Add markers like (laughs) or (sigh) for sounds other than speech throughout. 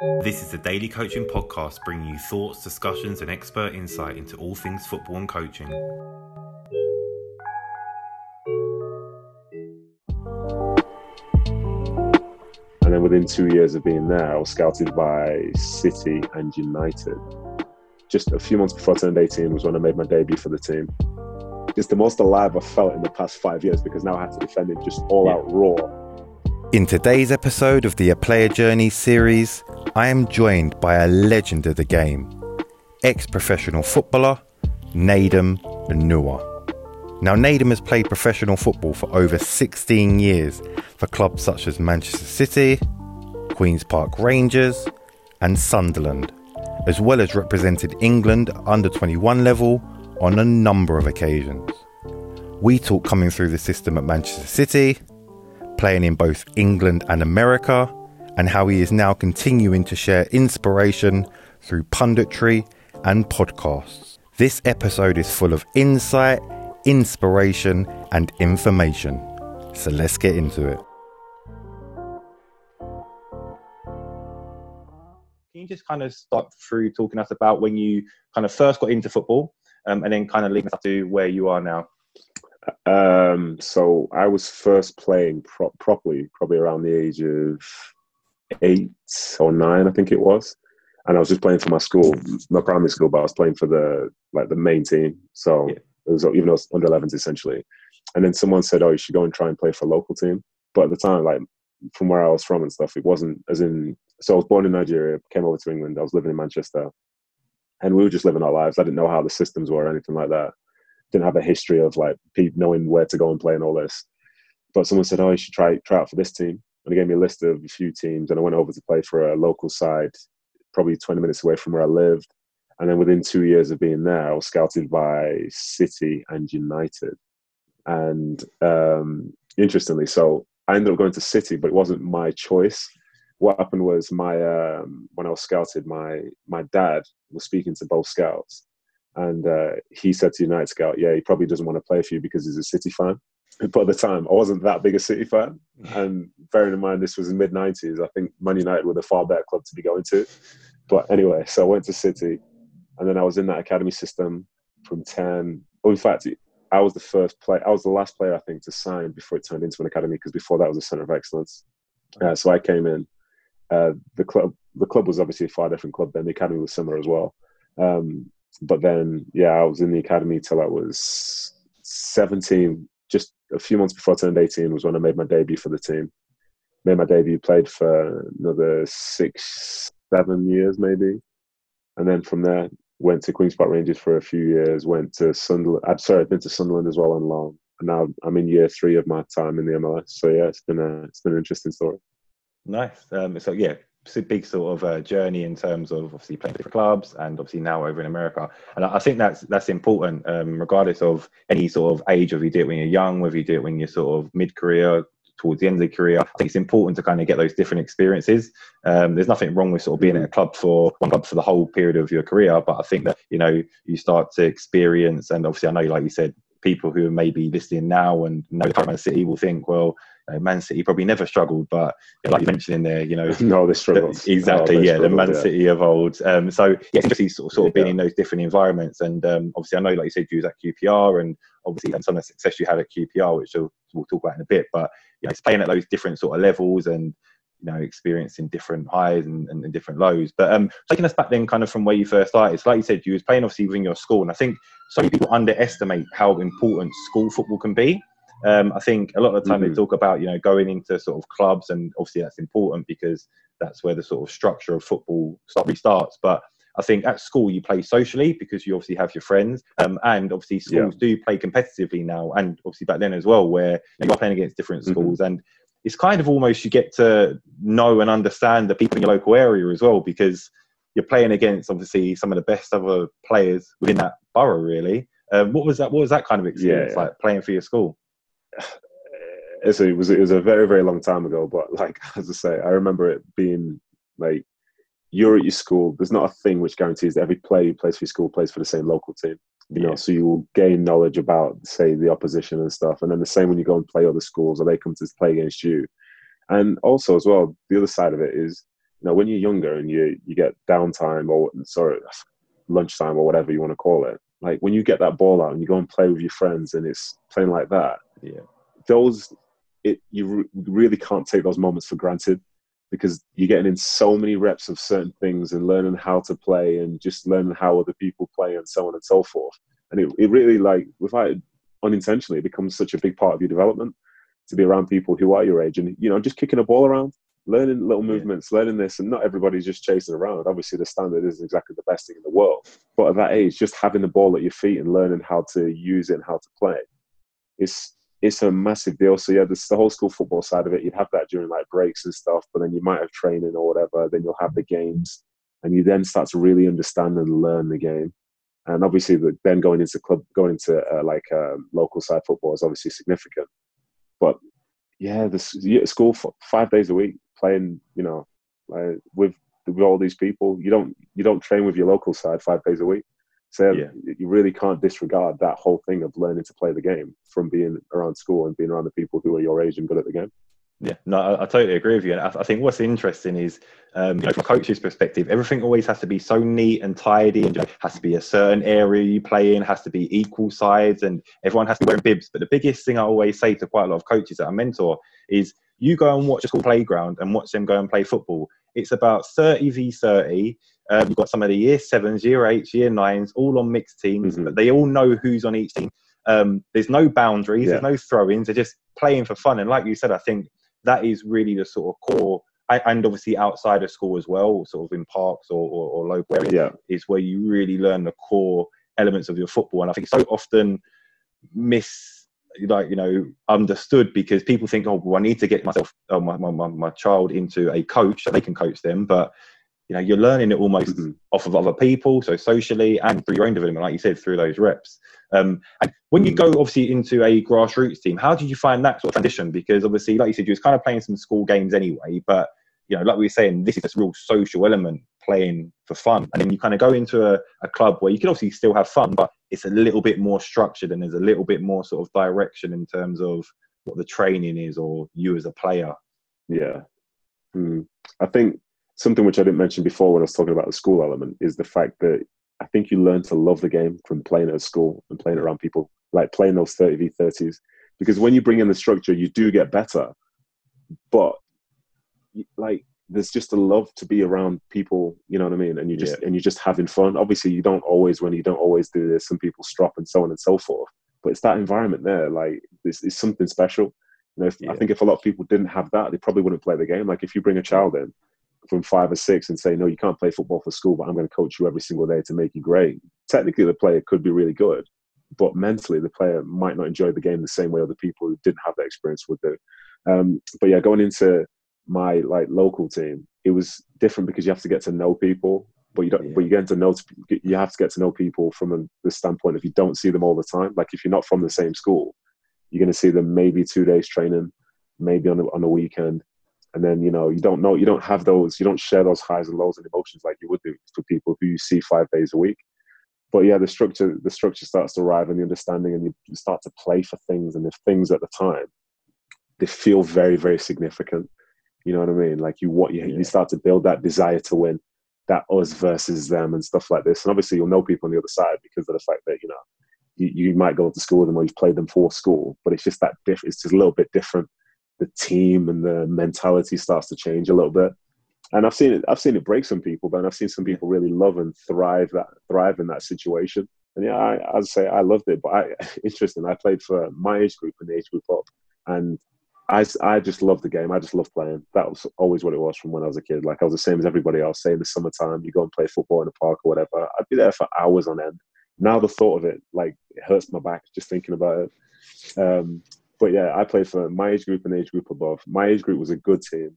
This is the Daily Coaching Podcast, bringing you thoughts, discussions, and expert insight into all things football and coaching. And then within two years of being there, I was scouted by City and United. Just a few months before I turned 18 was when I made my debut for the team. It's the most alive I've felt in the past five years because now I had to defend it just all out raw. In today's episode of the A Player Journey series, I am joined by a legend of the game, ex professional footballer Nedum Onuoha. Now, Nedum has played professional football for over 16 years for clubs such as Manchester City, Queen's Park Rangers, and Sunderland, as well as represented England under 21 level on a number of occasions. We talk coming through the system at Manchester City, playing in both England and America, and how he is now continuing to share inspiration through punditry and podcasts. This episode is full of insight inspiration, and information. So let's get into it. Can you just kind of start through talking us about when you kind of first got into football um, and then kind of lead us up to where you are now? Um, so I was first playing pro- properly probably around the age of eight or nine, I think it was. And I was just playing for my school, my primary school, but I was playing for the like the main team. So yeah it was even though it's under 11s essentially. And then someone said, "Oh, you should go and try and play for a local team." But at the time, like from where I was from and stuff, it wasn't as in. So I was born in Nigeria, came over to England. I was living in Manchester, and we were just living our lives. I didn't know how the systems were or anything like that. Didn't have a history of like people knowing where to go and play and all this. But someone said, "Oh, you should try try out for this team," and they gave me a list of a few teams, and I went over to play for a local side, probably 20 minutes away from where I lived. And then within two years of being there, I was scouted by City and United. And um, interestingly, so I ended up going to City, but it wasn't my choice. What happened was my um, when I was scouted, my my dad was speaking to both scouts, and uh, he said to United scout, "Yeah, he probably doesn't want to play for you because he's a City fan." But at the time, I wasn't that big a City fan, and bearing in mind this was in mid '90s, I think Man United were the far better club to be going to. But anyway, so I went to City, and then I was in that academy system from ten. Oh, in fact, I was the first player. I was the last player I think to sign before it turned into an academy because before that was a center of excellence. Uh, so I came in. Uh, the club, the club was obviously a far different club then. The academy was similar as well. Um, but then, yeah, I was in the academy till I was seventeen. Just a few months before I turned eighteen was when I made my debut for the team. Made my debut, played for another six, seven years maybe, and then from there went to Queens Park Rangers for a few years, went to Sunderland. I'm sorry, I've been to Sunderland as well. And now I'm in year three of my time in the MLS. So yeah, it's been a it's been an interesting story. Nice. Um, so yeah, big sort of uh, journey in terms of obviously playing for clubs and obviously now over in America. And I think that's that's important, um, regardless of any sort of age, whether you do it when you're young, whether you do it when you're sort of mid career, towards the end of the career. I think it's important to kind of get those different experiences. Um, there's nothing wrong with sort of being at a club for one club for the whole period of your career, but I think that you know you start to experience, and obviously I know, like you said, people who are maybe listening now and know Man City will think, well, you know, Man City probably never struggled, but you know, like you mentioned in there, you know, (laughs) no, they struggled. (laughs) Exactly, yeah, the Man yeah. City of old. Um, so yeah, it's sort of, sort of being in those different environments, and um, obviously I know, like you said, you was at QPR, and obviously and some of the success you had at QPR, which we'll, we'll talk about in a bit, but you know, it's playing at those different sort of levels and you know experiencing different highs and, and, and, different lows. But um taking us back then kind of from where you first started it's like you said you was playing obviously within your school and i think so many people underestimate how important school football can be um, I think a lot of the time mm-hmm. they talk about you know going into sort of clubs, and obviously that's important because that's where the sort of structure of football start starts. But I think at school you play socially because you obviously have your friends, um, and obviously schools yeah. do play competitively now, and obviously back then as well, where you're playing against different mm-hmm. schools, and it's kind of almost you get to know and understand the people in your local area as well because you're playing against obviously some of the best other players within that borough. Really, um, what was that? What was that kind of experience yeah, yeah. like playing for your school? (sighs) So it was it was a very very long time ago, but like (laughs) as I say, I remember it being like you're at your school. There's not a thing which guarantees that every player who plays for your school plays for the same local team. You know, so you will gain knowledge about, say, the opposition and stuff. And then the same when you go and play other schools, or they come to play against you. And also, as well, the other side of it is You know, when you're younger and you you get downtime or sorry, (laughs) lunchtime or whatever you want to call it. Like when you get that ball out and you go and play with your friends and it's playing like that. Yeah. Those it you re- really can't take those moments for granted because you're getting in so many reps of certain things and learning how to play and just learning how other people play and so on and so forth. And it, it really like without unintentionally it becomes such a big part of your development to be around people who are your age and you know just kicking a ball around learning little movements yeah. learning this and not everybody's just chasing around. Obviously the standard isn't exactly the best thing in the world. But at that age just having the ball at your feet and learning how to use it and how to play it's it's a massive deal. So yeah this the whole school football side of it you'd have that during like breaks and stuff but then you might have training or whatever then you'll have the games and you then start to really understand and learn the game. And obviously then going into club going into uh, like uh, local side football is obviously significant. But yeah, this school five days a week playing, you know, like with with all these people. You don't you don't train with your local side five days a week. So yeah. you really can't disregard that whole thing of learning to play the game from being around school and being around the people who are your age and good at the game. Yeah, no, I, I, totally agree with you. And I, I think what's interesting is, um, you know, from a coach's perspective, everything always has to be so neat and tidy, and has to be a certain area you play in, has to be equal sides, and everyone has to wear bibs. But the biggest thing I always say to quite a lot of coaches that I mentor is, you go and watch a school playground and watch them go and play football. It's about 30 v 30. Um, you've got some of the year sevens, year eights, year nines, all on mixed teams, mm-hmm. but they all know who's on each team. Um, there's no boundaries, yeah. there's no throw ins, they're just playing for fun. And like you said, I think that is really the sort of core and obviously outside of school as well, sort of in parks or, or, or local areas, yeah. is where you really learn the core elements of your football. And I think so often miss, like you know, understood because people think, oh, well, I need to get myself, oh, my, my, my child into a coach so they can coach them. But you know, you're learning it almost mm-hmm. off of other people, so socially and through your own development, like you said, through those reps. Um, and when you go obviously into a grassroots team, how did you find that sort of transition? Because obviously, like you said, you was kind of playing some school games anyway, but you know, like we were saying, this is this real social element playing for fun. And then you kind of go into a, a club where you can obviously still have fun, but it's a little bit more structured and there's a little bit more sort of direction in terms of what the training is or you as a player. Yeah. Hmm. I think something which I didn't mention before when I was talking about the school element is the fact that I think you learn to love the game from playing at school and playing around people, like playing those 30 v 30s. Because when you bring in the structure, you do get better. But like there's just a love to be around people, you know what I mean? And you just yeah. and you're just having fun. Obviously you don't always when you don't always do this, some people stop and so on and so forth. But it's that environment there, like this is something special. You know, if, yeah. I think if a lot of people didn't have that, they probably wouldn't play the game. Like if you bring a child in from five or six and say, no, you can't play football for school, but I'm going to coach you every single day to make you great. Technically, the player could be really good, but mentally, the player might not enjoy the game the same way other people who didn't have that experience would do. Um, but yeah, going into my like local team, it was different because you have to get to know people. But you don't. Yeah. But you get to know. You have to get to know people from a, the standpoint if you don't see them all the time. Like if you're not from the same school, you're going to see them maybe two days training, maybe on a, on a weekend, and then you know you don't know you don't have those you don't share those highs and lows and emotions like you would do for people who you see five days a week but yeah the structure the structure starts to arrive and the understanding and you start to play for things and if things at the time they feel very very significant you know what i mean like you what you, you start to build that desire to win that us versus them and stuff like this and obviously you'll know people on the other side because of the fact that you know you, you might go to school with them or you've played them for school but it's just that diff- it's just a little bit different the team and the mentality starts to change a little bit. And I've seen it. I've seen it break some people, but I've seen some people really love and thrive that thrive in that situation. And yeah, I, I'd say I loved it. But I, (laughs) interesting. I played for my age group and the age group up, and I, I just love the game. I just love playing. That was always what it was from when I was a kid. Like I was the same as everybody else. Say in the summertime, you go and play football in the park or whatever. I'd be there for hours on end. Now the thought of it, like, it hurts my back just thinking about it. Um, but yeah, I played for my age group and age group above. My age group was a good team.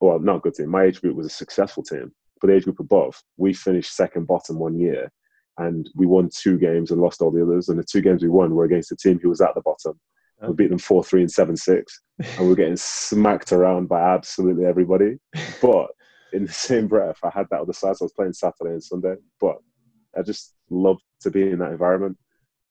Well, not a good team. My age group was a successful team. But the age group above, we finished second bottom one year and we won two games and lost all the others. And the two games we won were against a team who was at the bottom. We beat them 4 3 and 7 6. And we are getting smacked around by absolutely everybody. (laughs) But in the same breath, I had that other side. So I was playing Saturday and Sunday. But I just loved to be in that environment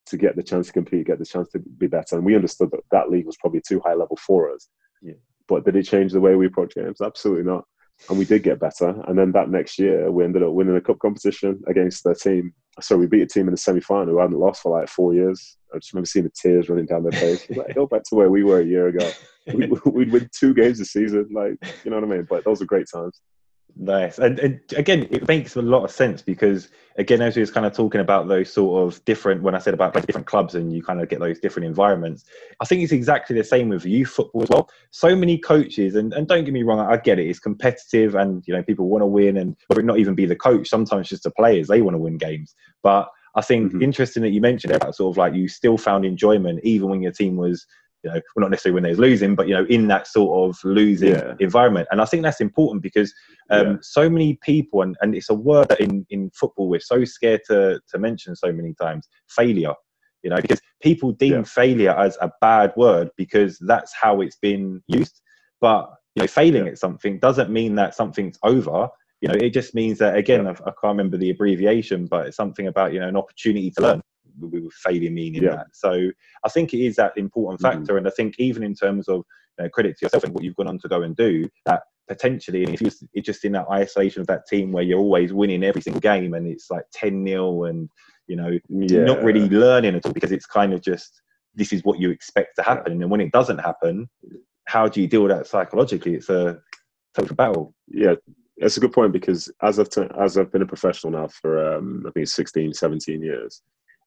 to get the chance to compete, get the chance to be better. And we understood that that league was probably too high level for us. Yeah. But did it change the way we approach games? Absolutely not. and we did get better. And then that next year, we ended up winning a cup competition against their team. So we beat a team in the semi final who hadn't lost for like four years. I just remember seeing the tears running down their face. like, go back to where we were a year ago. (laughs) We'd, we'd win two games a season, like you know what I mean. But those were great times. Nice. And, and, again, it makes a lot of sense because, again, as we was kind of talking about those sort of different, when I said about different clubs and you kind of get those different environments, I think it's exactly the same with youth football as well. So many coaches, and, and don't get me wrong, I get it, it's competitive and, you know, people want to win and whether it not even be the coach, sometimes just the players, they want to win games. But I think mm-hmm. interesting that you mentioned about sort of like you still found enjoyment even when your team was you know, well, not necessarily when there's losing, but you know, in that sort of losing yeah. environment. And I think that's important because um, yeah. so many people, and, and it's a word that in, in football we're so scared to, to mention so many times failure, you know, because people deem yeah. failure as a bad word because that's how it's been used. But, you know, failing at something doesn't mean that something's over. You know, it just means that, again, I, I can't remember the abbreviation, but it's something about, you know, an opportunity to learn we were failing meaning yeah. that. So I think it is that important mm-hmm. factor, mm-hmm. and I think even in terms of you know, credit to yourself and what you've gone on to go and do, that potentially, if you're just in that isolation of that team where you're always winning every single game and it's like ten 0 and you know yeah. not really learning at all because it's kind of just this is what you expect to happen, and when it doesn't happen, how do you deal with that psychologically? It's a total battle. Yeah, it's a good point because as I've t- as I've been a professional now for um, I think 16, 17 years,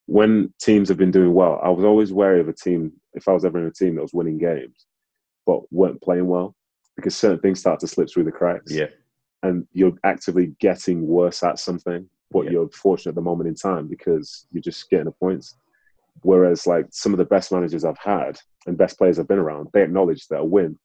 when teams have been doing well, I was always wary of a team if I was ever in a team that was winning games, but weren't playing well because certain things start to slip through the cracks. Yeah. And you're actively getting worse at something, but yeah. you're fortunate at the moment in time because you're just getting the points. Whereas, like some of the best managers I've had and best players I've been around, they acknowledge that a win,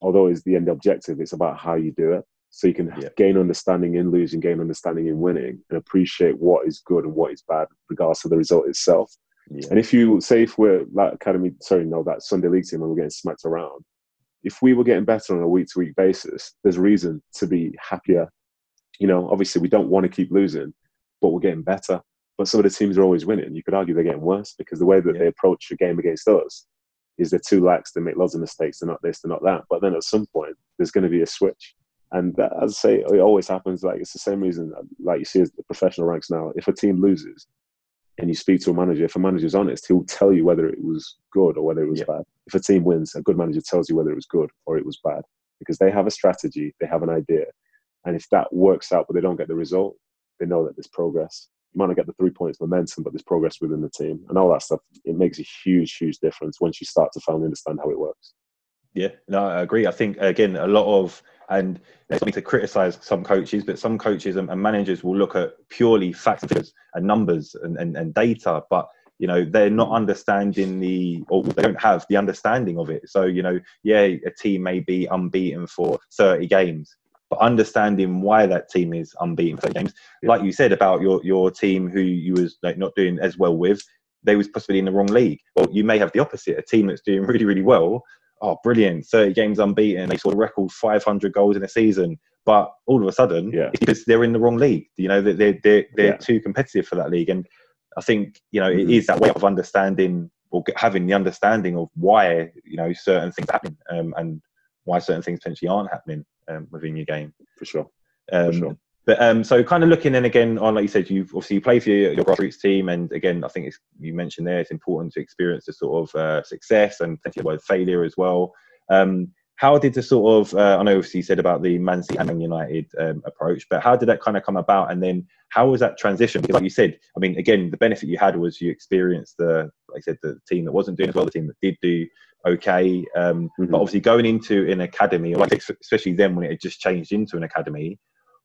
although is the end objective, it's about how you do it so you can yeah. gain understanding in losing, gain understanding in winning, and appreciate what is good and what is bad, regardless of the result itself. Yeah. And if you say if we're that academy, sorry, no, that Sunday league team, and we're getting smacked around, if we were getting better on a week to week basis, there's reason to be happier. You know, obviously we don't want to keep losing, but we're getting better. But some of the teams are always winning. You could argue they're getting worse because the way that yeah. they approach a game against us is they're too lax, they make lots of mistakes, they're not this, they're not that. But then at some point, there's going to be a switch and that, as I say, it always happens. Like it's the same reason, like you see as the professional ranks now. If a team loses, and you speak to a manager, if a manager's honest, he'll tell you whether it was good or whether it was yeah. bad. If a team wins, a good manager tells you whether it was good or it was bad because they have a strategy, they have an idea, and if that works out but they don't get the result, they know that there's progress. You might not get the three points momentum, but there's progress within the team and all that stuff. It makes a huge, huge difference once you start to finally understand how it works. Yeah, no, I agree. I think again, a lot of and there's me to criticize some coaches, but some coaches and, managers will look at purely facts and numbers and, and, and data, but you know they're not understanding the or they don't have the understanding of it. So you know, yeah, a team may be unbeaten for 30 games, but understanding why that team is unbeaten for 30 games, like you said about your your team who you was like not doing as well with, they was possibly in the wrong league. Well, you may have the opposite, a team that's doing really really well, oh, brilliant, 30 games unbeaten. They scored a record 500 goals in a season. But all of a sudden, yeah. it's because they're in the wrong league. You know, they're, they're, they're, they're yeah. too competitive for that league. And I think, you know, mm-hmm. it is that way of understanding or having the understanding of why, you know, certain things happen um, and why certain things potentially aren't happening um, within your game. For sure. Um, for sure. But um, so kind of looking in again on, like you said, you've obviously you play for your, your grassroots team, and again, I think you mentioned there it's important to experience the sort of uh, success and potentially failure as well. Um, how did the sort of uh, I know obviously you said about the Man City and Man United um, approach, but how did that kind of come about? And then how was that transition? Because like you said, I mean, again, the benefit you had was you experienced the, like I said, the team that wasn't doing as well, the team that did do okay. Um, mm-hmm. But obviously going into an academy, or like especially then when it had just changed into an academy,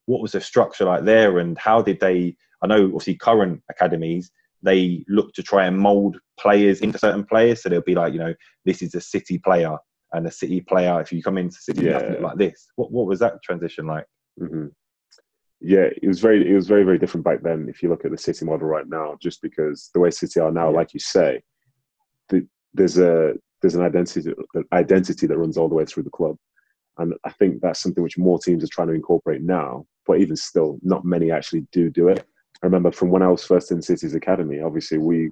what was the structure like there and how did they i know obviously current academies they look to try and mold players into certain players so they'll be like you know this is a city player and a city player if you come into city yeah. like this what, what was that transition like mm-hmm. yeah it was very it was very very different back then if you look at the city model right now just because the way city are now yeah. like you say the, there's a there's an identity an identity that runs all the way through the club and I think that's something which more teams are trying to incorporate now but even still, not many actually do do it. I remember from when I was first in City's academy. Obviously, we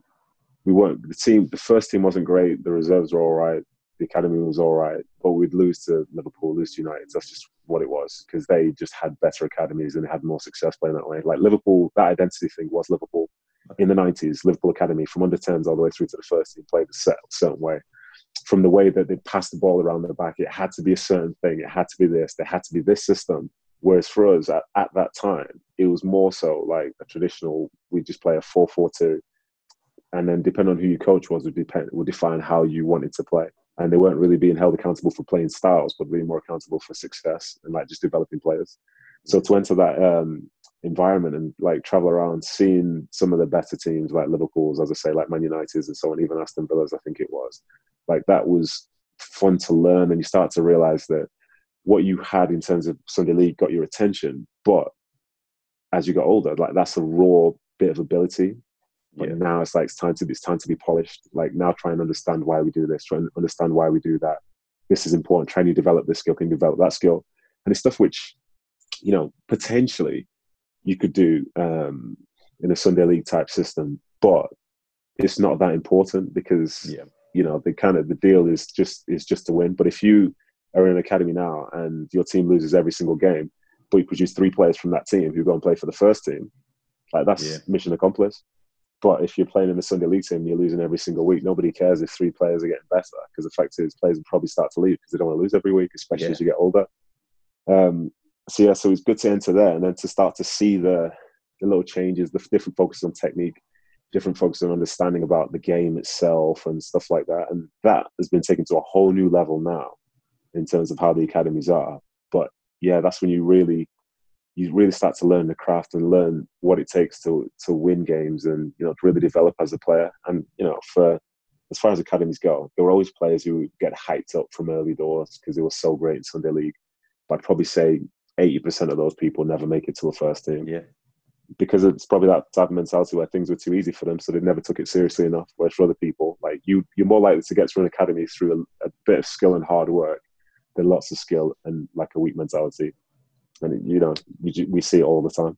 we weren't the team. The first team wasn't great. The reserves were all right. The academy was all right, but we'd lose to Liverpool, lose to United. That's just what it was because they just had better academies and had more success playing that way. Like Liverpool, that identity thing was Liverpool in the 90s. Liverpool Academy from under 10s all the way through to the first team played a certain way. From the way that they passed the ball around the back, it had to be a certain thing. It had to be this. There had to be this system. Whereas for us at, at that time, it was more so like a traditional. We just play a four-four-two, and then depending on who your coach was, would depend would define how you wanted to play. And they weren't really being held accountable for playing styles, but being more accountable for success and like just developing players. So to enter that um, environment and like travel around, seeing some of the better teams like Liverpool's, as I say, like Man United's and so on, even Aston Villa's, I think it was, like that was fun to learn. And you start to realize that what you had in terms of Sunday League got your attention, but as you got older, like that's a raw bit of ability. But yeah. now it's like it's time to be it's time to be polished. Like now try and understand why we do this, try and understand why we do that. This is important. Try and develop this skill, can develop that skill. And it's stuff which, you know, potentially you could do um, in a Sunday league type system, but it's not that important because yeah. You know the kind of the deal is just is just to win. But if you are in an academy now and your team loses every single game, but you produce three players from that team who go and play for the first team, like that's yeah. mission accomplished. But if you're playing in the Sunday league team, you're losing every single week. Nobody cares if three players are getting better because the fact is players will probably start to leave because they don't want to lose every week, especially yeah. as you get older. Um, so yeah, so it's good to enter there and then to start to see the the little changes, the different focus on technique, different focus on understanding about the game itself and stuff like that. And that has been taken to a whole new level now in terms of how the academies are. But yeah, that's when you really you really start to learn the craft and learn what it takes to to win games and you know to really develop as a player. And you know, for as far as academies go, there were always players who get hyped up from early doors because they were so great in Sunday League. But I'd probably say eighty percent of those people never make it to a first team. Yeah. Because it's probably that type of mentality where things were too easy for them, so they never took it seriously enough. Whereas for other people, like you, you're more likely to get through an academy through a, a bit of skill and hard work than lots of skill and like a weak mentality. And you know, we, we see it all the time.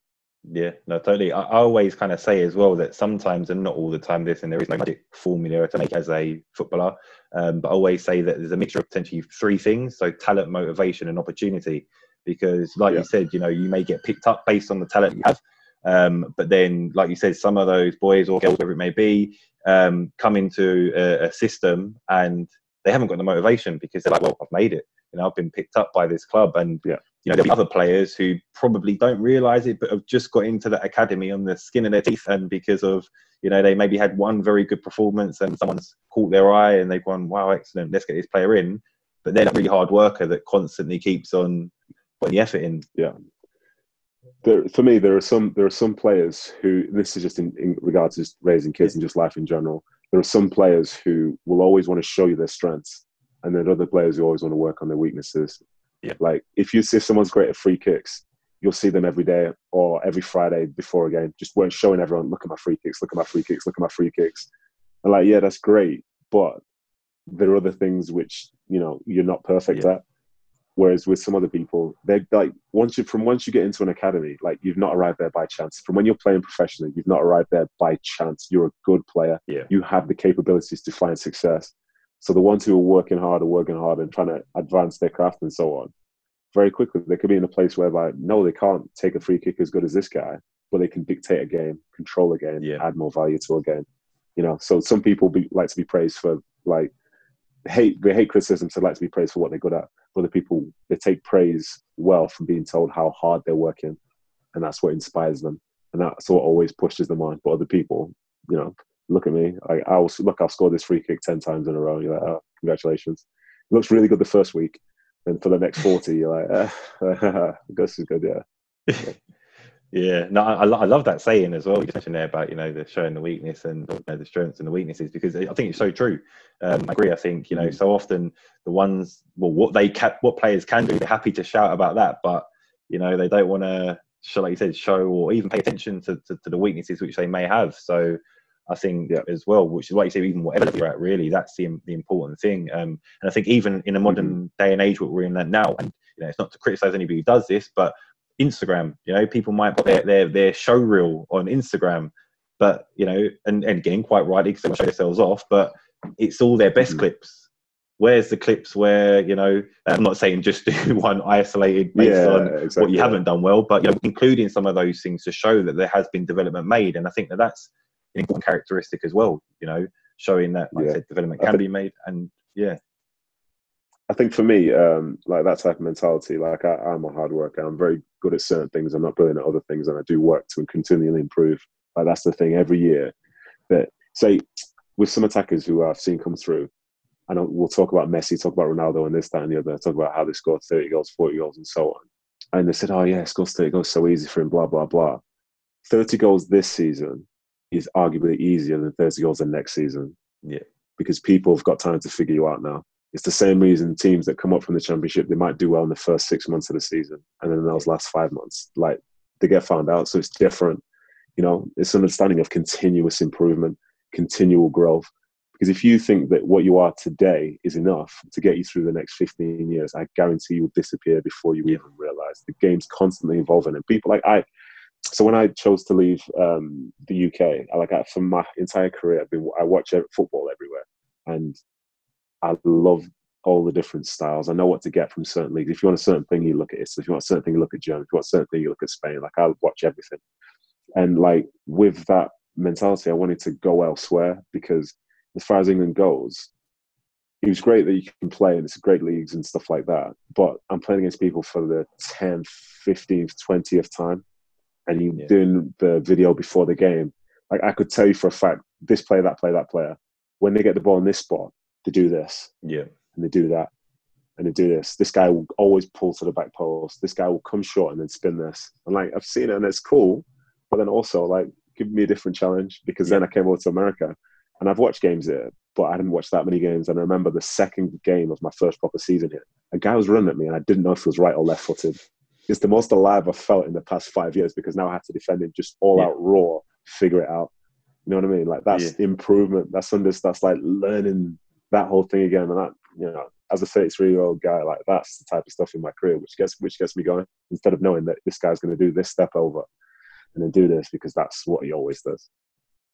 Yeah, no, totally. I, I always kind of say as well that sometimes, and not all the time, this and there is no magic formula to make as a footballer. Um, but I always say that there's a mixture of potentially three things: so talent, motivation, and opportunity because like yeah. you said you know you may get picked up based on the talent you have um, but then like you said some of those boys or girls whatever it may be um, come into a, a, system and they haven't got the motivation because they're like well i've made it you know i've been picked up by this club and yeah. you know there'll be other players who probably don't realize it but have just got into that academy on the skin of their teeth and because of you know they maybe had one very good performance and someone's caught their eye and they've gone wow excellent let's get this player in but they're a really hard worker that constantly keeps on putting the effort in. Yeah. There, for me, there are some there are some players who this is just in, in regards to raising kids and just life in general. There are some players who will always want to show you their strengths, and then other players who always want to work on their weaknesses. Yeah. Like if you see someone's great at free kicks, you'll see them every day or every Friday before a game, just weren't showing everyone, look at my free kicks, look at my free kicks, look at my free kicks. And like, yeah, that's great, but there are other things which you know you're not perfect yeah. at. Whereas with some other people, they're like once you from once you get into an academy, like you've not arrived there by chance. From when you're playing professionally, you've not arrived there by chance. You're a good player. Yeah. You have the capabilities to find success. So the ones who are working hard are working hard and trying to advance their craft and so on. Very quickly, they could be in a place whereby no, they can't take a free kick as good as this guy, but they can dictate a game, control a game, yeah. add more value to a game. You know, so some people be, like to be praised for like hate they hate criticism, so like to be praised for what they're good at. Other people they take praise well from being told how hard they're working and that's what inspires them. And that's what always pushes them on. But other people you know look at me. I, i'll look i'll score this free kick 10 times in a row you're like oh, congratulations. It looks really good the first week and for the next 40 you're like eh, (laughs) this is good yeah (laughs) Yeah, no, I, I love that saying as well. You mentioned there about you know the showing the weakness and you know, the strengths and the weaknesses because I think it's so true. Um, I agree. I think you know so often the ones well what they can what players can do they're happy to shout about that, but you know they don't want to show like you said show or even pay attention to, to, to, the weaknesses which they may have. So I think yeah. as well, which is why you say even whatever you're at, really that's the the important thing. Um, and I think even in a modern mm-hmm. day and age, what we're in now, and you know it's not to criticize anybody who does this, but Instagram. You know, people might put their their, their show reel on Instagram, but you know, and, and again, quite rightly because they show themselves off, but it's all their best mm-hmm. clips. where's the clips where you know i'm not saying just do (laughs) one isolated based yeah, on exactly, what you haven't done well but you know including some of those things to show that there has been development made and i think that that's an important characteristic as well you know showing that like yeah. I said, development can think, be made and yeah I think for me, um, like that type of mentality, like I, am a hard worker. I'm very good at certain things. I'm not brilliant at other things, and I do work to continually improve. Like that's the thing every year. That say with some attackers who I've seen come through, and we'll talk about Messi, talk about Ronaldo, and this, that, and the other. Talk about how they scored 30 goals, 40 goals, and so on. And they said, "Oh yeah, scores 30 goals so easy for him." Blah blah blah. 30 goals this season is arguably easier than 30 goals the next season. Yeah, because people have got time to figure you out now. It's the same reason teams that come up from the championship they might do well in the first six months of the season, and then those last five months, like they get found out. So it's different. You know, it's an understanding of continuous improvement, continual growth. Because if you think that what you are today is enough to get you through the next 15 years, I guarantee you will disappear before you even realize. The game's constantly evolving, and people like I. So when I chose to leave um, the UK, like I, for my entire career, I've been I watch football everywhere, and I love all the different styles. I know what to get from certain leagues. If you want a certain thing, you look at it. So if you want a certain thing, you look at Germany. If you want a certain thing, you look at Spain. Like I watch everything. And like with that mentality, I wanted to go elsewhere because as far as England goes, it was great that you can play and it's great leagues and stuff like that. But I'm playing against people for the 10th, 15th, 20th time. And you're yeah. doing the video before the game. Like I could tell you for a fact, this player, that player, that player, when they get the ball in this spot, to do this. Yeah. And they do that. And they do this. This guy will always pull to the back post. This guy will come short and then spin this. And like I've seen it and it's cool. But then also like give me a different challenge because yeah. then I came over to America and I've watched games here, but I didn't watch that many games. And I remember the second game of my first proper season here. A guy was running at me and I didn't know if he was right or left footed. It's the most alive I've felt in the past five years because now I have to defend him just all yeah. out raw, figure it out. You know what I mean? Like that's yeah. improvement. That's under that's like learning that whole thing again. And that, you know, as a 33 year old guy, like that's the type of stuff in my career which gets which gets me going. Instead of knowing that this guy's going to do this step over and then do this because that's what he always does.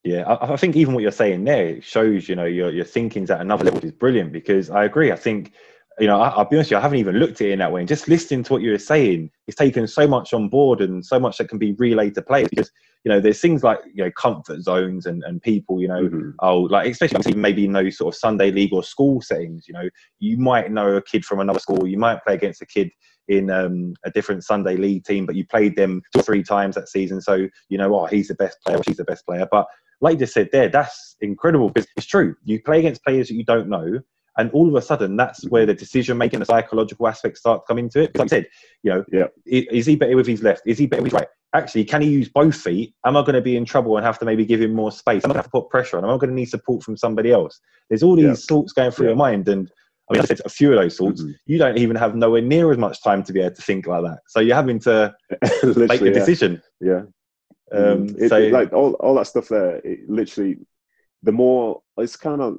Yeah, I, I, think even what you're saying there shows, you know, your your thinking's at another level which is brilliant because I agree. I think you know, I, will be honest with you, I haven't even looked at it in that way. And just listening to what you were saying, it's taken so much on board and so much that can be relayed to players because, you know, there's things like, you know, comfort zones and, and people, you know, mm-hmm. oh, like, especially maybe in those sort of Sunday league or school settings, you know, you might know a kid from another school, you might play against a kid in um, a different Sunday league team, but you played them two or three times that season. So, you know, oh, he's the best player, she's the best player. But like you just said there, that's incredible because it's true. You play against players that you don't know and all of a sudden that's where the decision making the psychological aspects start coming to come into it because like i said you know yeah. is he better with his left is he better with his right actually can he use both feet am i going to be in trouble and have to maybe give him more space I'm i going to have to put pressure on am i going to need support from somebody else there's all these yeah. thoughts going through yeah. your mind and I mean, I said a few of those thoughts. Mm-hmm. You don't even have nowhere near as much time to be able to think like that. So you're having to (laughs) make a decision. Yeah. Um, mm-hmm. it, so, it, like all, all that stuff there, it literally, the more it's kind of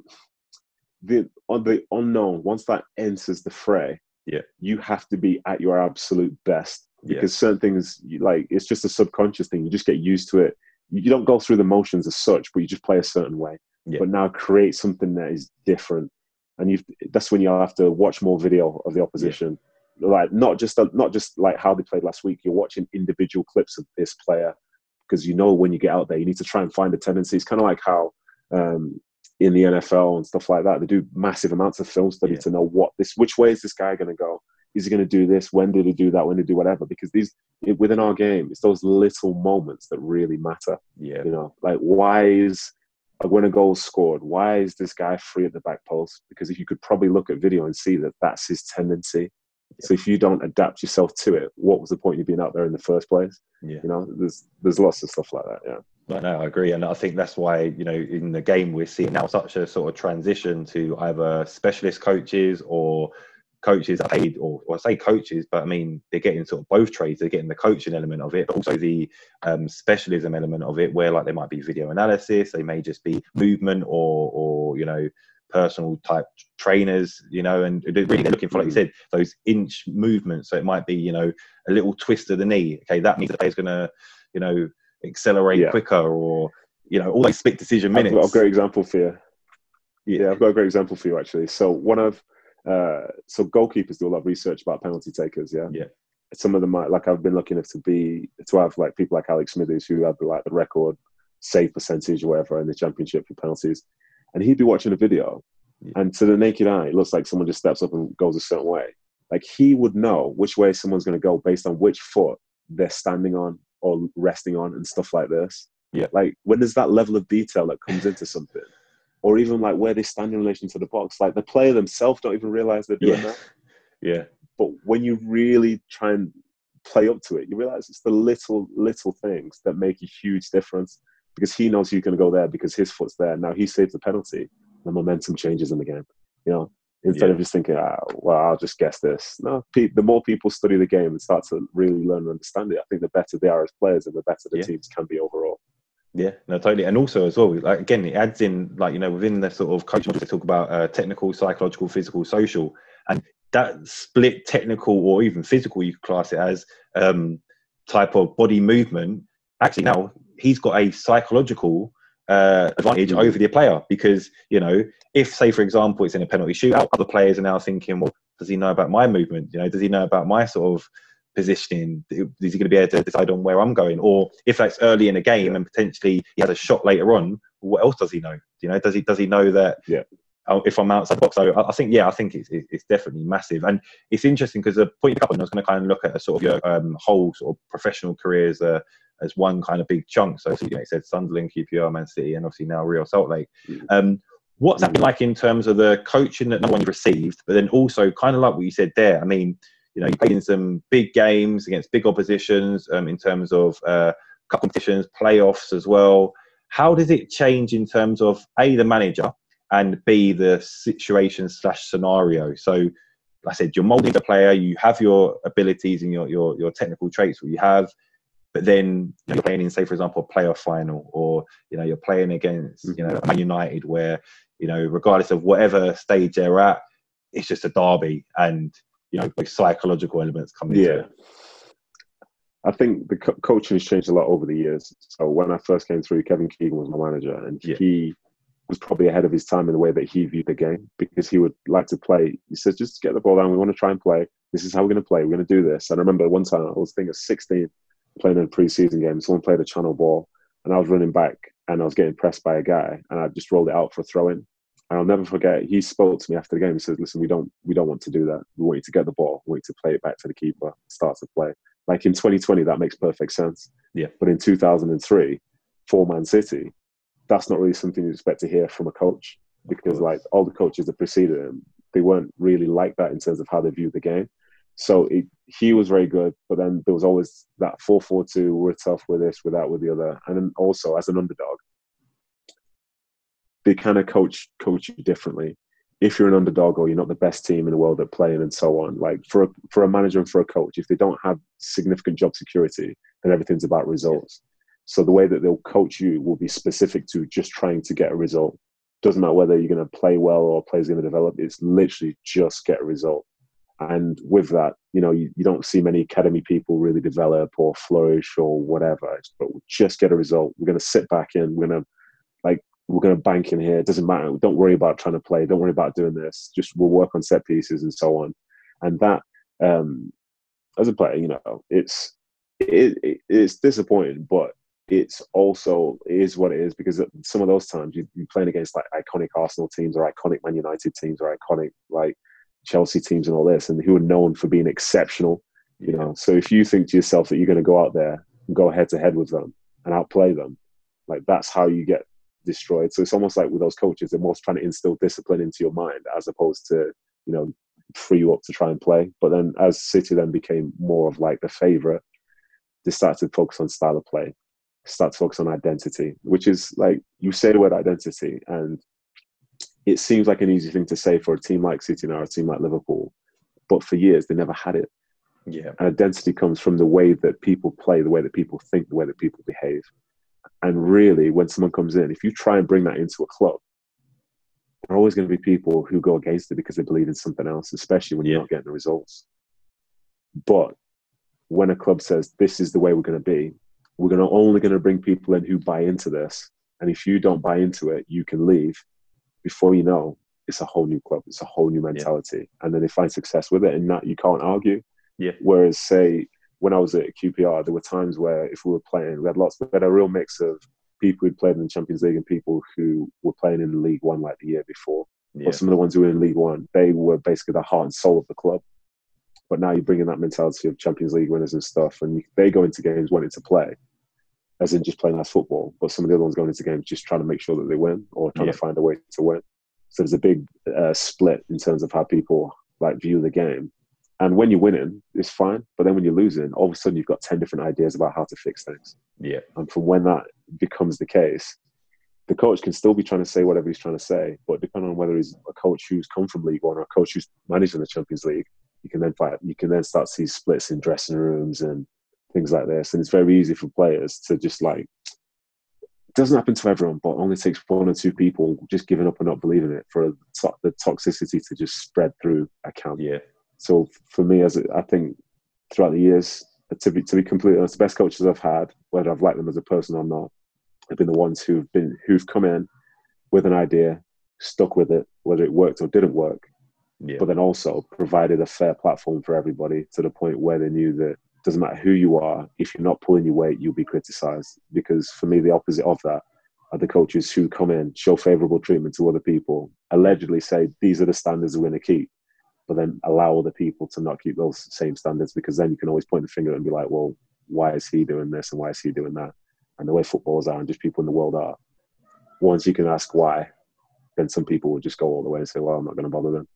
the on the unknown once that enters the fray yeah. you have to be at your absolute best. Because yeah. certain things like it's just a subconscious thing. You just get used to it. You don't go through the motions as such but you just play a certain way. Yeah. but now create something that is different. And you that's when you have to watch more video of the opposition. Yeah. like not just not just like how they played last week. You're watching individual clips of this player because you know when you get out there you need to try and find a tendency. It's kind of like how um, in the NFL and stuff like that. They do massive amounts of film study yeah. to know what this, which way is this guy going to go? Is he going to do this? When did he do that? When did he do whatever? Because these within our game, it's those little moments that really matter. Yeah, you know, like why is when a goal scored, why is this guy free at the back post? Because if you could probably look at video and see that that's his tendency. Yeah. So if you don't adapt yourself to it, what was the point of being out there in the first place? Yeah. You know, there's there's lots of stuff like that. Yeah. Know, I agree, and I think that's why you know in the game we're seeing now such a sort of transition to either specialist coaches or coaches are paid, or, or I say coaches, but I mean they're getting sort of both trades. They're getting the coaching element of it, but also the um, specialism element of it, where like there might be video analysis, they may just be movement or or you know personal type trainers, you know, and really they're looking for, like you said, those inch movements. So it might be, you know, a little twist of the knee. Okay, that means the player's going to, you know, accelerate yeah. quicker or you know all these split decision minutes. I've got a great example for you. Yeah. yeah, I've got a great example for you actually. So one of uh, so goalkeepers do a lot of research about penalty takers. Yeah. Yeah. Some of them might like I've been lucky enough to be to have like people like Alex Smithies who have like the record save percentage or whatever in the championship for penalties, and he'd be watching a video, yeah. and to the naked eye, it looks like someone just steps up and goes a certain way. Like he would know which way someone's going to go based on which foot they're standing on or resting on and stuff like this. Yeah. Like when there's that level of detail that comes into (laughs) something, or even like where they stand in relation to the box. Like the player themselves don't even realize they're doing yeah. that. (laughs) Yeah. But when you really try and play up to it, you realize it's the little, little things that make a huge difference because he knows he's going to go there because his foot's there. Now he saves the penalty, the momentum changes in the game. You know, instead yeah. of just thinking, ah, well, I'll just guess this. No, pe- the more people study the game and start to really learn and understand it, I think the better they are as players and the better the yeah. teams can be overall. Yeah, no, totally. And also as well, like again, it adds in like you know within the sort of coaching, they talk about uh, technical, psychological, physical, social, and that split technical or even physical, you class it as um, type of body movement. Actually, now he's got a psychological uh, advantage over the player because you know if say for example it's in a penalty shootout, other players are now thinking, well, does he know about my movement? You know, does he know about my sort of positioning? Is he going to be able to decide on where I'm going? Or if that's early in a game and potentially he has a shot later on, what else does he know? You know, does he does he know that? Yeah. If I'm outside the box, so I think yeah, I think it's it's definitely massive, and it's interesting because the point you up on, I was going to kind of look at a sort of your um, whole sort of professional career as a as one kind of big chunk. So you know, it said Sunderland, QPR, Man City, and obviously now Real Salt Lake. Mm-hmm. Um, what's that been like in terms of the coaching that no one received, but then also kind of like what you said there. I mean, you know, you played in some big games against big oppositions um, in terms of uh, cup competitions, playoffs as well. How does it change in terms of a the manager and b the situation slash scenario? So, like I said, you're molding the player. You have your abilities and your your, your technical traits. What you have, but then you're playing in, say, for example, a playoff final, or you know, you're playing against you know mm-hmm. Man United, where you know, regardless of whatever stage they're at, it's just a derby, and you know like psychological elements come into yeah. it. I think the co- coaching has changed a lot over the years. So when I first came through, Kevin Keegan was my manager, and yeah. he was probably ahead of his time in the way that he viewed the game because he would like to play. He says, "Just get the ball down. We want to try and play. This is how we're going to play. We're going to do this." And I remember one time I was thinking of 16 playing in a preseason game. Someone played a channel ball, and I was running back, and I was getting pressed by a guy, and I just rolled it out for a throw in. And I'll never forget. He spoke to me after the game. He said, "Listen, we don't we don't want to do that. We want you to get the ball. We want you to play it back to the keeper. Start to play." Like in 2020, that makes perfect sense. Yeah. But in 2003, for Man City, that's not really something you expect to hear from a coach because like all the coaches that preceded him, they weren't really like that in terms of how they viewed the game. So it, he was very good, but then there was always that 4-4-2, we're tough with this, with that, with the other. And then also as an underdog, they kind of coach coach you differently. If you're an underdog or you're not the best team in the world at playing and so on, like for a, for a manager and for a coach, if they don't have significant job security, then everything's about results. So the way that they'll coach you will be specific to just trying to get a result. Doesn't matter whether you're going to play well or play's going to develop. It's literally just get a result. And with that, you know, you, you don't see many academy people really develop or flourish or whatever. But just get a result. We're going to sit back in. We're going to like we're going to bank in here. It doesn't matter. Don't worry about trying to play. Don't worry about doing this. Just we'll work on set pieces and so on. And that, um, as a player, you know, it's it, it, it's disappointing, but it's also it is what it is because some of those times you, you're playing against like iconic Arsenal teams or iconic Man United teams or iconic like Chelsea teams and all this, and who are known for being exceptional. You know, so if you think to yourself that you're going to go out there and go head to head with them and outplay them, like that's how you get destroyed. So it's almost like with those coaches, they're most trying to instill discipline into your mind as opposed to, you know, free you up to try and play. But then as City then became more of like the favourite, they started to focus on style of play, start to focus on identity, which is like you say the word identity and it seems like an easy thing to say for a team like City or a team like Liverpool. But for years they never had it. Yeah. And identity comes from the way that people play, the way that people think, the way that people behave. And really, when someone comes in, if you try and bring that into a club, there are always going to be people who go against it because they believe in something else, especially when you're not getting the results. But when a club says this is the way we're going to be, we're going to only going to bring people in who buy into this. And if you don't buy into it, you can leave. Before you know, it's a whole new club, it's a whole new mentality, yeah. and then they find success with it, and that you can't argue. Yeah. Whereas, say, when I was at QPR, there were times where if we were playing, we had lots, we had a real mix of people who'd played in the Champions League and people who were playing in the League One like the year before. Yeah. But some of the ones who were in League One, they were basically the heart and soul of the club. But now you bring in that mentality of Champions League winners and stuff, and they go into games wanting to play, as in just playing nice football. But some of the other ones going into games just trying to make sure that they win or trying yeah. to find a way to win. So there's a big uh, split in terms of how people like view the game. And when you're winning, it's fine. But then when you're losing, all of a sudden you've got 10 different ideas about how to fix things. Yeah. And from when that becomes the case, the coach can still be trying to say whatever he's trying to say, but depending on whether he's a coach who's come from League One or a coach who's managed in the Champions League, you can then fight, you can then start to see splits in dressing rooms and things like this. And it's very easy for players to just like it doesn't happen to everyone, but only takes one or two people just giving up and not believing it for the toxicity to just spread through a camp. Yeah. So for me, as I think throughout the years, to be to be completely honest, the best coaches I've had, whether I've liked them as a person or not, have been the ones who've been who've come in with an idea, stuck with it, whether it worked or didn't work, yeah. but then also provided a fair platform for everybody to the point where they knew that doesn't matter who you are, if you're not pulling your weight, you'll be criticized. Because for me, the opposite of that are the coaches who come in, show favorable treatment to other people, allegedly say these are the standards we're going to keep, but then allow other people to not keep those same standards because then you can always point the finger and be like, well, why is he doing this and why is he doing that? And the way footballers are and just people in the world are, once you can ask why, then some people will just go all the way and say, well, I'm not going to bother them.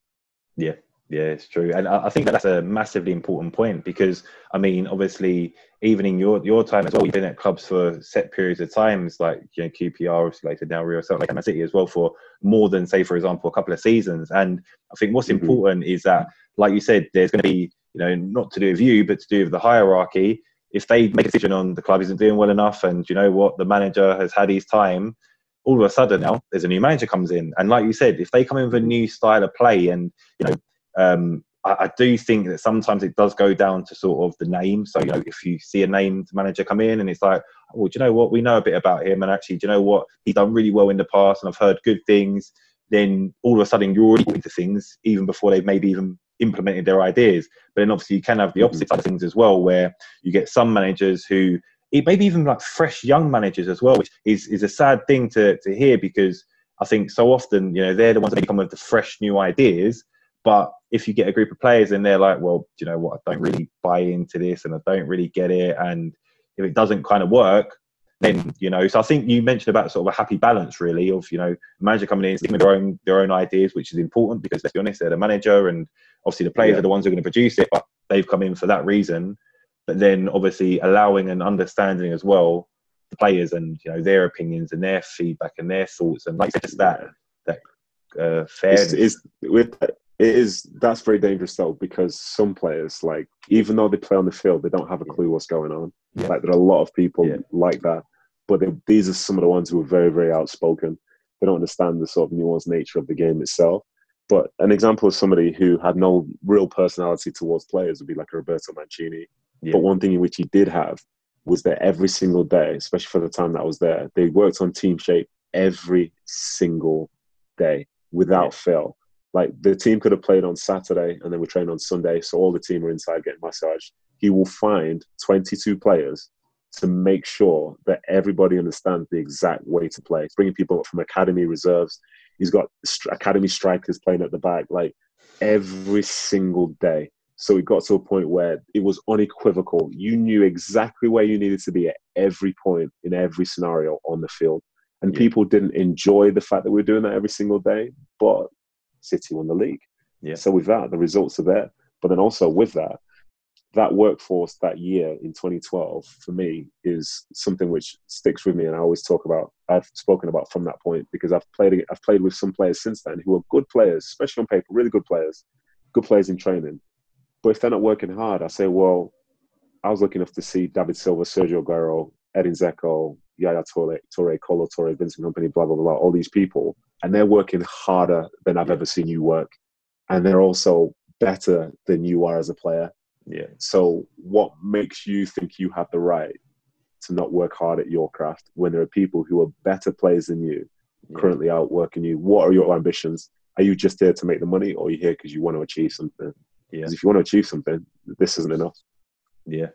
Yeah, yeah, it's true, and I think that that's a massively important point because I mean, obviously, even in your your time as well, you've been at clubs for set periods of times, like you know QPR, obviously later now Rio, something like Man City as well, for more than say, for example, a couple of seasons. And I think what's mm-hmm. important is that, like you said, there's going to be you know not to do with you, but to do with the hierarchy. If they make a decision on the club isn't doing well enough, and you know what, the manager has had his time, all of a sudden now there's a new manager comes in, and like you said, if they come in with a new style of play, and you know um, I, I, do think that sometimes it does go down to sort of the name. So, you know, if you see a named manager come in and it's like, well, do you know what? We know a bit about him. And actually, do you know what? He's done really well in the past and I've heard good things. Then all of a sudden you're already into things even before they've maybe even implemented their ideas. But then obviously you can have the opposite side of things as well, where you get some managers who, maybe even like fresh young managers as well, which is, is a sad thing to, to hear because I think so often, you know, they're the ones that come with the fresh new ideas but if you get a group of players and they're like, well, you know what? I don't really buy into this and I don't really get it. And if it doesn't kind of work, then you know. So I think you mentioned about sort of a happy balance, really, of you know, manager coming in, sticking with their own their own ideas, which is important because let's be honest, they're the manager, and obviously the players yeah. are the ones who are going to produce it, but they've come in for that reason. But then obviously allowing and understanding as well the players and you know their opinions and their feedback and their thoughts and like just that that uh, fairness. It's, it's, with it is that's very dangerous though because some players like even though they play on the field they don't have a clue what's going on yeah. like there are a lot of people yeah. like that but they, these are some of the ones who are very very outspoken they don't understand the sort of nuanced nature of the game itself but an example of somebody who had no real personality towards players would be like a roberto mancini yeah. but one thing in which he did have was that every single day especially for the time that i was there they worked on team shape every single day without fail like the team could have played on Saturday and then we train on Sunday, so all the team are inside getting massaged. He will find 22 players to make sure that everybody understands the exact way to play. He's bringing people up from academy reserves. He's got academy strikers playing at the back, like every single day. So it got to a point where it was unequivocal. You knew exactly where you needed to be at every point in every scenario on the field. And yeah. people didn't enjoy the fact that we are doing that every single day, but City won the league. Yeah. So with that, the results are there. But then also with that, that workforce that year in 2012 for me is something which sticks with me, and I always talk about. I've spoken about from that point because I've played. I've played with some players since then who are good players, especially on paper, really good players, good players in training. But if they're not working hard, I say, well, I was lucky enough to see David Silva, Sergio Aguero, Edin Dzeko, Yaya Toure, Toure, Kolo Toure, Vincent Kompany, blah, blah, blah, all these people. And they're working harder than I've ever seen you work. And they're also better than you are as a player. Yeah. So what makes you think you have the right to not work hard at your craft when there are people who are better players than you yeah. currently outworking you? What are your ambitions? are you just here to make the money, or are you here because you want to achieve something? Yeah. Because if you want to achieve something, this isn't enough. Yeah.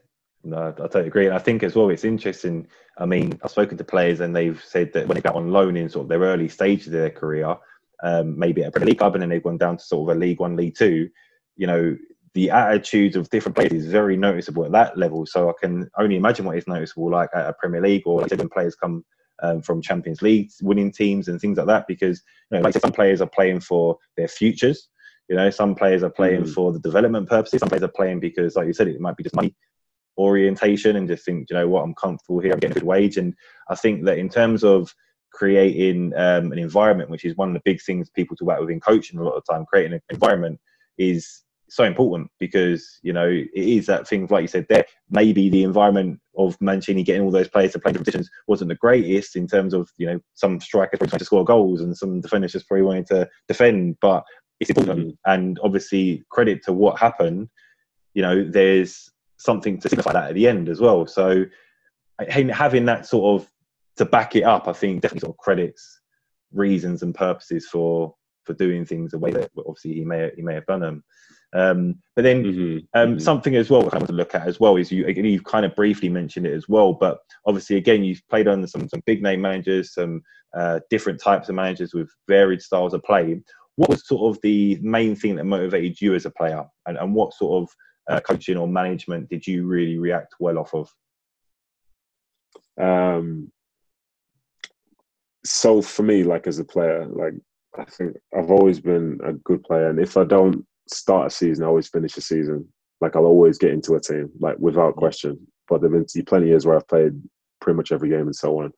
No, I totally agree. And I think as well, it's interesting. I mean, I've spoken to players and they've said that when they got on loan in sort of their early stages of their career, um, maybe at a Premier League club and then they've gone down to sort of a League One, League Two, you know, the attitudes of different players is very noticeable at that level. So I can only imagine what is noticeable like at a Premier League or like when players come um, from Champions League winning teams and things like that. Because you know, like some players are playing for their futures. You know, some players are playing mm. for the development purposes. Some players are playing because, like you said, it might be just money orientation and just think, you know what, I'm comfortable here, I'm getting a good wage. And I think that in terms of creating um, an environment, which is one of the big things people talk about within coaching a lot of time, creating an environment is so important because you know it is that thing like you said there maybe the environment of Mancini getting all those players to play positions wasn't the greatest in terms of you know some strikers trying to score goals and some defenders just probably wanting to defend but it's important mm-hmm. and obviously credit to what happened you know there's something to signify that at the end as well so having that sort of to back it up I think definitely sort of credits reasons and purposes for for doing things the way that obviously he may he may have done them um, but then mm-hmm. Um, mm-hmm. something as well I want to look at as well is you again you've kind of briefly mentioned it as well, but obviously again you've played under some some big name managers, some uh, different types of managers with varied styles of play. What was sort of the main thing that motivated you as a player, and, and what sort of uh, coaching or management did you really react well off of? Um, so for me, like as a player, like I think I've always been a good player, and if I don't start a season, I always finish a season. Like I'll always get into a team, like without question. But there've been plenty of years where I've played pretty much every game and so on.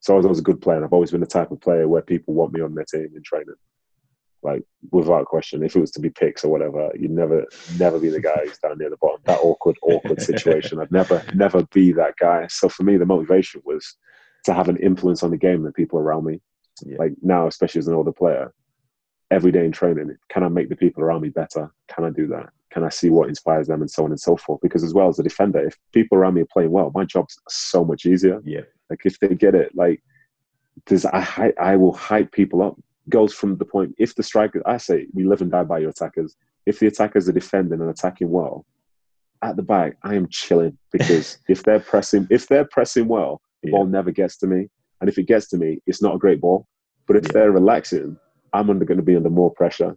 So I was always a good player. And I've always been the type of player where people want me on their team in training, like without question. If it was to be picks or whatever, you'd never, never be the guy who's down near the bottom. That awkward, awkward (laughs) situation. I'd never, never be that guy. So for me, the motivation was to have an influence on the game and people around me. Yeah. Like now, especially as an older player, every day in training can i make the people around me better can i do that can i see what inspires them and so on and so forth because as well as a defender if people around me are playing well my job's so much easier yeah like if they get it like does i i will hype people up goes from the point if the striker i say we live and die by your attackers if the attackers are defending and attacking well at the back i am chilling (laughs) because if they're pressing if they're pressing well the yeah. ball never gets to me and if it gets to me it's not a great ball but if yeah. they're relaxing I'm under going to be under more pressure.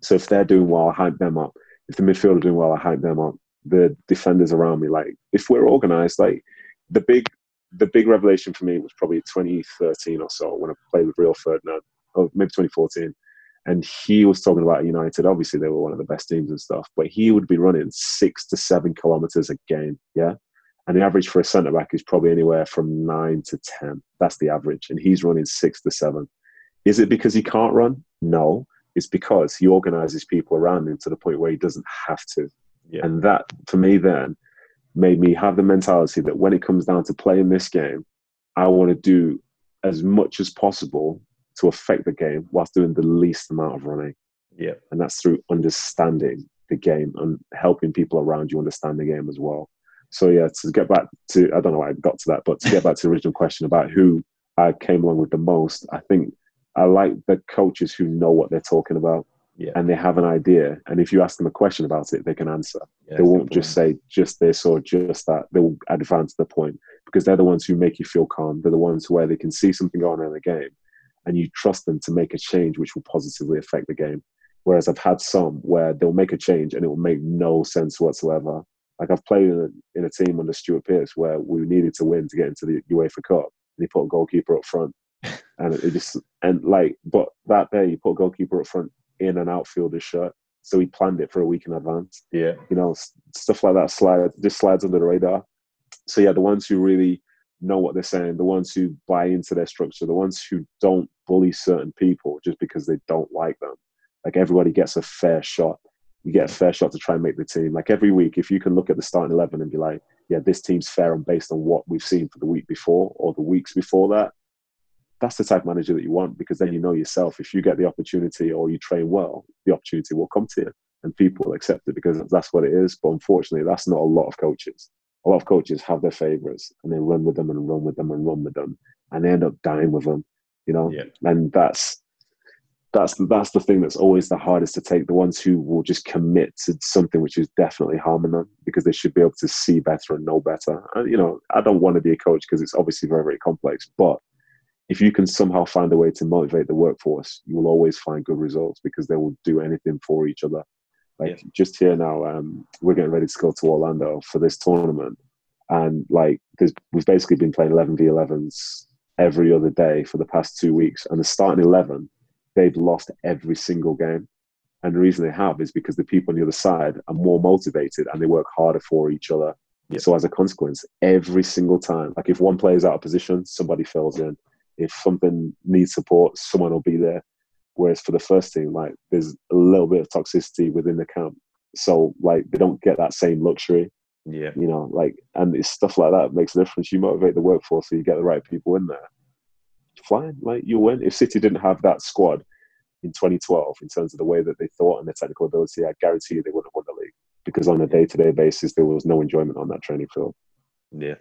So if they're doing well, I hype them up. If the midfield are doing well, I hype them up. The defenders around me, like if we're organized, like the big the big revelation for me was probably 2013 or so when I played with Rio Ferdinand, or maybe 2014. And he was talking about United. Obviously, they were one of the best teams and stuff, but he would be running six to seven kilometers a game. Yeah. And the average for a centre back is probably anywhere from nine to 10. That's the average. And he's running six to seven. Is it because he can't run? No. It's because he organizes people around him to the point where he doesn't have to. Yeah. And that, for me, then made me have the mentality that when it comes down to playing this game, I want to do as much as possible to affect the game whilst doing the least amount of running. Yeah. And that's through understanding the game and helping people around you understand the game as well. So yeah, to get back to I don't know why I got to that, but to get back to the original question about who I came along with the most, I think I like the coaches who know what they're talking about. Yeah. And they have an idea. And if you ask them a question about it, they can answer. Yeah, they won't just say just this or just that. They will advance the point because they're the ones who make you feel calm. They're the ones where they can see something going on in the game and you trust them to make a change which will positively affect the game. Whereas I've had some where they'll make a change and it will make no sense whatsoever. Like I've played in a, in a team under Stuart Pearce where we needed to win to get into the UEFA Cup and he put a goalkeeper up front and it just and like, but that day he put a goalkeeper up front in an outfielder's shirt, so he planned it for a week in advance. Yeah, you know, stuff like that slide just slides under the radar. So yeah, the ones who really know what they're saying, the ones who buy into their structure, the ones who don't bully certain people just because they don't like them. Like everybody gets a fair shot. You get a fair shot to try and make the team. Like every week, if you can look at the starting eleven and be like, yeah, this team's fair and based on what we've seen for the week before or the weeks before that, that's the type of manager that you want because then you know yourself if you get the opportunity or you train well the opportunity will come to you and people will accept it because that's what it is but unfortunately that's not a lot of coaches a lot of coaches have their favorites and they run with them and run with them and run with them and they end up dying with them you know yeah. and that's that's the, that's the thing that's always the hardest to take. The ones who will just commit to something which is definitely harming them because they should be able to see better and know better. And, you know, I don't want to be a coach because it's obviously very very complex, but if you can somehow find a way to motivate the workforce, you will always find good results because they will do anything for each other. Like yeah. just here now, um, we're getting ready to go to Orlando for this tournament, and like we've basically been playing 11 v 11s every other day for the past two weeks, and the starting 11 they've lost every single game. And the reason they have is because the people on the other side are more motivated and they work harder for each other. Yeah. So as a consequence, every single time, like if one player is out of position, somebody fills in. If something needs support, someone will be there. Whereas for the first team, like there's a little bit of toxicity within the camp. So like they don't get that same luxury. Yeah. You know, like and it's stuff like that makes a difference. You motivate the workforce so you get the right people in there fine. Like you win. If City didn't have that squad in 2012, in terms of the way that they thought and their technical ability, I guarantee you they wouldn't have won the league because on a day-to-day basis there was no enjoyment on that training field. Yeah.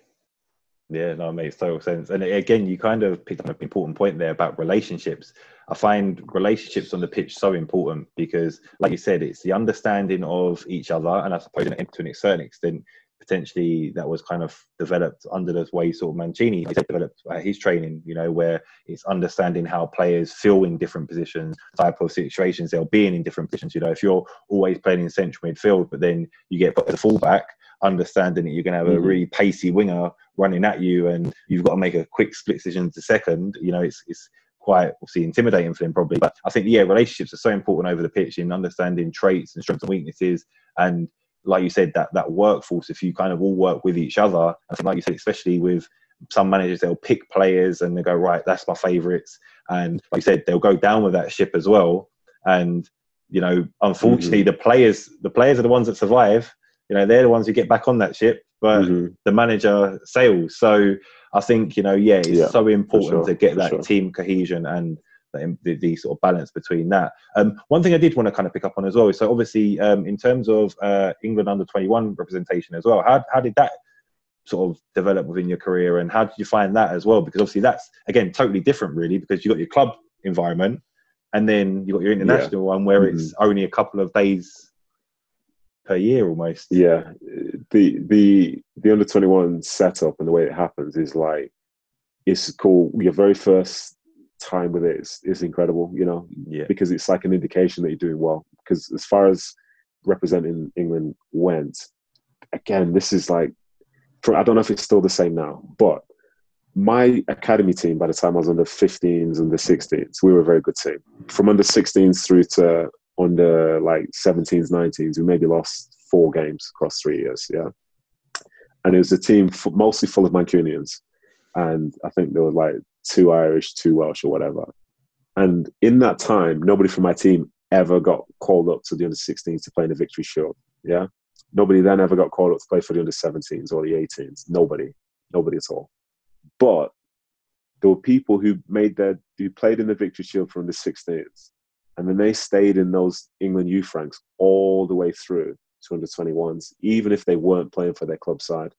Yeah, no, it makes total sense. And again, you kind of picked up an important point there about relationships. I find relationships on the pitch so important because, like you said, it's the understanding of each other, and I suppose to an certain extent, potentially that was kind of developed under the way sort of Mancini developed uh, his training, you know, where it's understanding how players feel in different positions, type of situations they'll be in in different positions. You know, if you're always playing in central midfield, but then you get put as a fullback, understanding that you're going to have mm-hmm. a really pacey winger running at you and you've got to make a quick split decision to second, you know, it's, it's quite obviously intimidating for him probably. But I think, yeah, relationships are so important over the pitch in understanding traits and strengths and weaknesses and like you said, that that workforce, if you kind of all work with each other, I think, like you said, especially with some managers, they'll pick players and they go, right, that's my favourites. And like you said, they'll go down with that ship as well. And, you know, unfortunately, mm-hmm. the players, the players are the ones that survive. You know, they're the ones who get back on that ship, but mm-hmm. the manager sails. So I think, you know, yeah, it's yeah, so important sure, to get that sure. team cohesion and the, the, sort of balance between that. Um, one thing I did want to kind of pick up on as well is so obviously um, in terms of uh, England under 21 representation as well, how, how did that sort of develop within your career and how did you find that as well? Because obviously that's, again, totally different really because you've got your club environment and then you've got your international yeah. one where mm-hmm. it's only a couple of days per year almost. Yeah. The, the, the under 21 setup and the way it happens is like, it's cool. Your very first time with it is, is incredible, you know, yeah. because it's like an indication that you're doing well. Because as far as representing England went, again, this is like, I don't know if it's still the same now, but my academy team, by the time I was under 15s and the 16s, we were a very good team. From under 16s through to under like 17s, 19s, we maybe lost four games across three years. Yeah. And it was a team mostly full of Mancunians. And I think there were like two Irish, two Welsh, or whatever. And in that time, nobody from my team ever got called up to the under 16s to play in the Victory Shield. Yeah. Nobody then ever got called up to play for the under 17s or the 18s. Nobody. Nobody at all. But there were people who made their who played in the Victory Shield from the 16s. And then they stayed in those England youth ranks all the way through to under 21s, even if they weren't playing for their club side.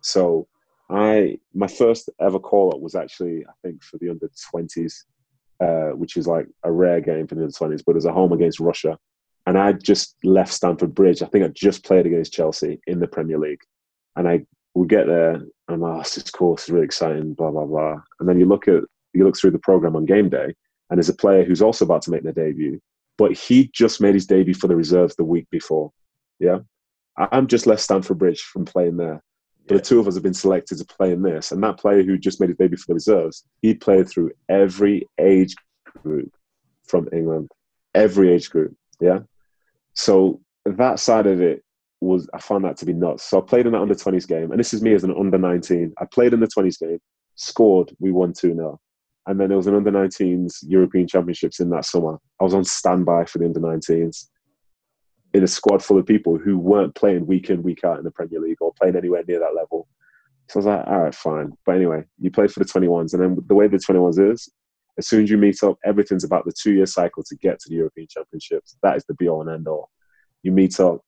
So I my first ever call up was actually I think for the under twenties, uh, which is like a rare game for the under twenties, but it was a home against Russia, and I just left Stamford Bridge. I think I just played against Chelsea in the Premier League, and I would get there and I'm like, oh, this course is really exciting, blah blah blah. And then you look at you look through the program on game day, and there's a player who's also about to make their debut, but he just made his debut for the reserves the week before. Yeah, I'm just left Stamford Bridge from playing there. But the two of us have been selected to play in this. And that player who just made his debut for the reserves, he played through every age group from England, every age group. Yeah. So that side of it was, I found that to be nuts. So I played in that under 20s game. And this is me as an under 19. I played in the 20s game, scored, we won 2 0. And then there was an under 19s European Championships in that summer. I was on standby for the under 19s in a squad full of people who weren't playing week in, week out in the Premier League or playing anywhere near that level. So I was like, all right, fine. But anyway, you play for the 21s. And then the way the 21s is, as soon as you meet up, everything's about the two year cycle to get to the European Championships. That is the be all and end all. You meet up,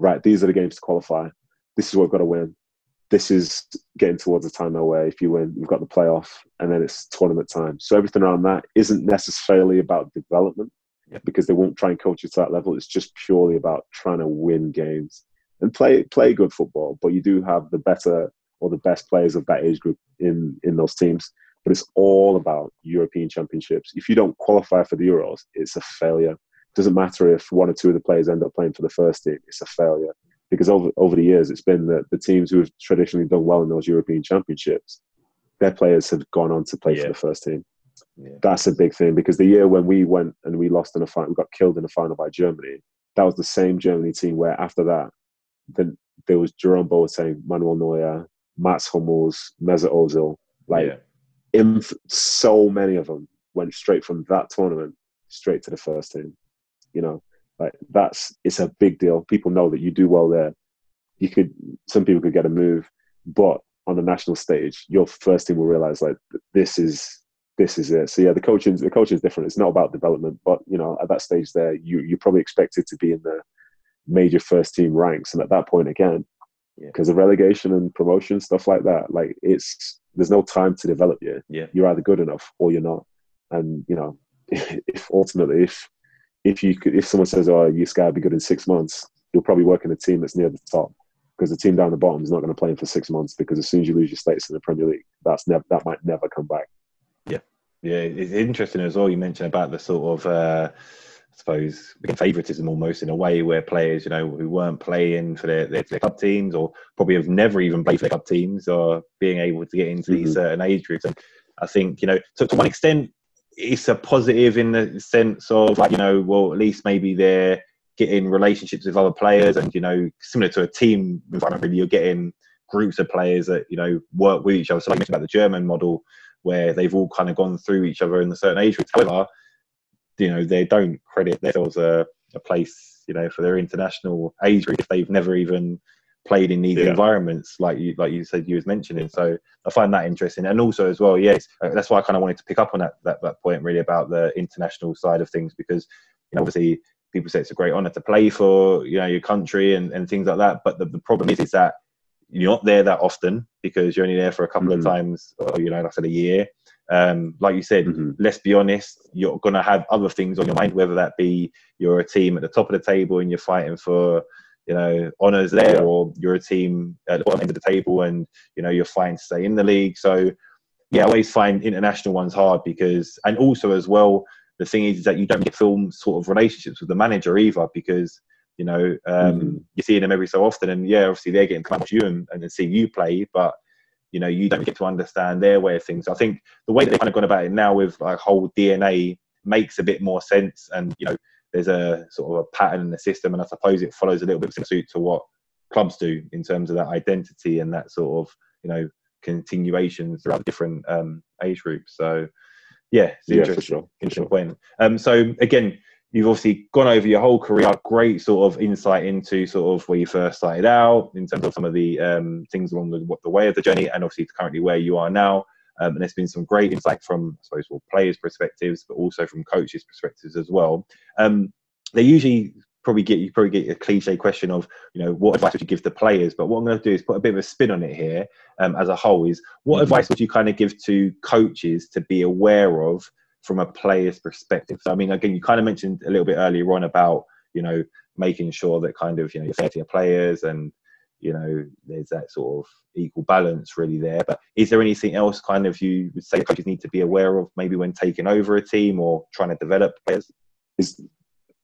right, these are the games to qualify. This is what we've got to win. This is getting towards a time where if you win, you've got the playoff, and then it's tournament time. So everything around that isn't necessarily about development yeah. because they won't try and coach you to that level. It's just purely about trying to win games and play play good football. But you do have the better or the best players of that age group in in those teams. But it's all about European championships. If you don't qualify for the Euros, it's a failure. It doesn't matter if one or two of the players end up playing for the first team; it's a failure because over over the years, it's been that the teams who have traditionally done well in those European championships. Their players have gone on to play yeah. for the first team. Yeah. That's a big thing because the year when we went and we lost in a fight, we got killed in a final by Germany. That was the same Germany team where after that, then there was Jerome Boateng, Manuel Neuer, Mats Hummels, Mesut Ozil. Like, yeah. in, so many of them went straight from that tournament straight to the first team. You know, like that's it's a big deal. People know that you do well there. You could some people could get a move, but on the national stage, your first team will realize like this is this is it. So yeah, the coaching the coaching is different. It's not about development, but you know at that stage there, you you probably expected to be in the major first team ranks, and at that point again, because yeah. of relegation and promotion stuff like that, like it's there's no time to develop you. Yeah, you're either good enough or you're not, and you know (laughs) if ultimately if if you could, if someone says, "Oh, you guy be good in six months," you'll probably work in a team that's near the top because the team down the bottom is not going to play him for six months because as soon as you lose your status in the Premier League, that's never that might never come back. Yeah, yeah, it's interesting as well. You mentioned about the sort of. Uh, I suppose favoritism almost in a way where players, you know, who weren't playing for their, their, their, club teams or probably have never even played for their club teams are being able to get into mm-hmm. these certain age groups. And I think, you know, to, to one extent, it's a positive in the sense of like you know well at least maybe they're getting relationships with other players and you know similar to a team environment you're getting groups of players that you know work with each other. So like mentioned about the german model where they've all kind of gone through each other in a certain age group. However you know they don't credit themselves a, a place you know for their international age group if they've never even played in these yeah. environments, like you like you said you was mentioning. So I find that interesting, and also as well, yes, uh, that's why I kind of wanted to pick up on that, that that point really about the international side of things because you know obviously people say it's a great honor to play for you know your country and, and things like that, but the, the problem is is that you're not there that often because you're only there for a couple mm-hmm. of times, or, you know, like I said, a year. Um, like you said, mm-hmm. let's be honest, you're going to have other things on your mind, whether that be you're a team at the top of the table and you're fighting for you know honors there, or you're a team at the bottom end of the table and you know you're fine to stay in the league. So yeah, I always find international ones hard because, and also as well, the thing is, is that you don't get film sort of relationships with the manager either because you know um, mm-hmm. you're seeing them every so often, and yeah, obviously they're getting to watch you and, and see you play, but you know you don't get to understand their way of things. I think the way that they've kind of gone about it now with like whole DNA makes a bit more sense, and you know there's a sort of a pattern in the system, and I suppose it follows a little bit suit to what clubs do in terms of that identity and that sort of you know continuation throughout different um, age groups. So yeah, it's yeah, interesting, sure. interesting point. Um, so again, you've obviously gone over your whole career. Great sort of insight into sort of where you first started out in terms of some of the um, things along the, the way of the journey, and obviously currently where you are now. Um, and there's been some great insight from, I suppose, well, players' perspectives, but also from coaches' perspectives as well. Um, they usually probably get you probably get a cliche question of, you know, what advice would you give the players? But what I'm going to do is put a bit of a spin on it here um, as a whole. Is what advice would you kind of give to coaches to be aware of from a player's perspective? So, I mean, again, you kind of mentioned a little bit earlier on about, you know, making sure that kind of you know you're fair to your players and you know there's that sort of equal balance really there. But is there anything else kind of you would say coaches need to be aware of maybe when taking over a team or trying to develop players? Is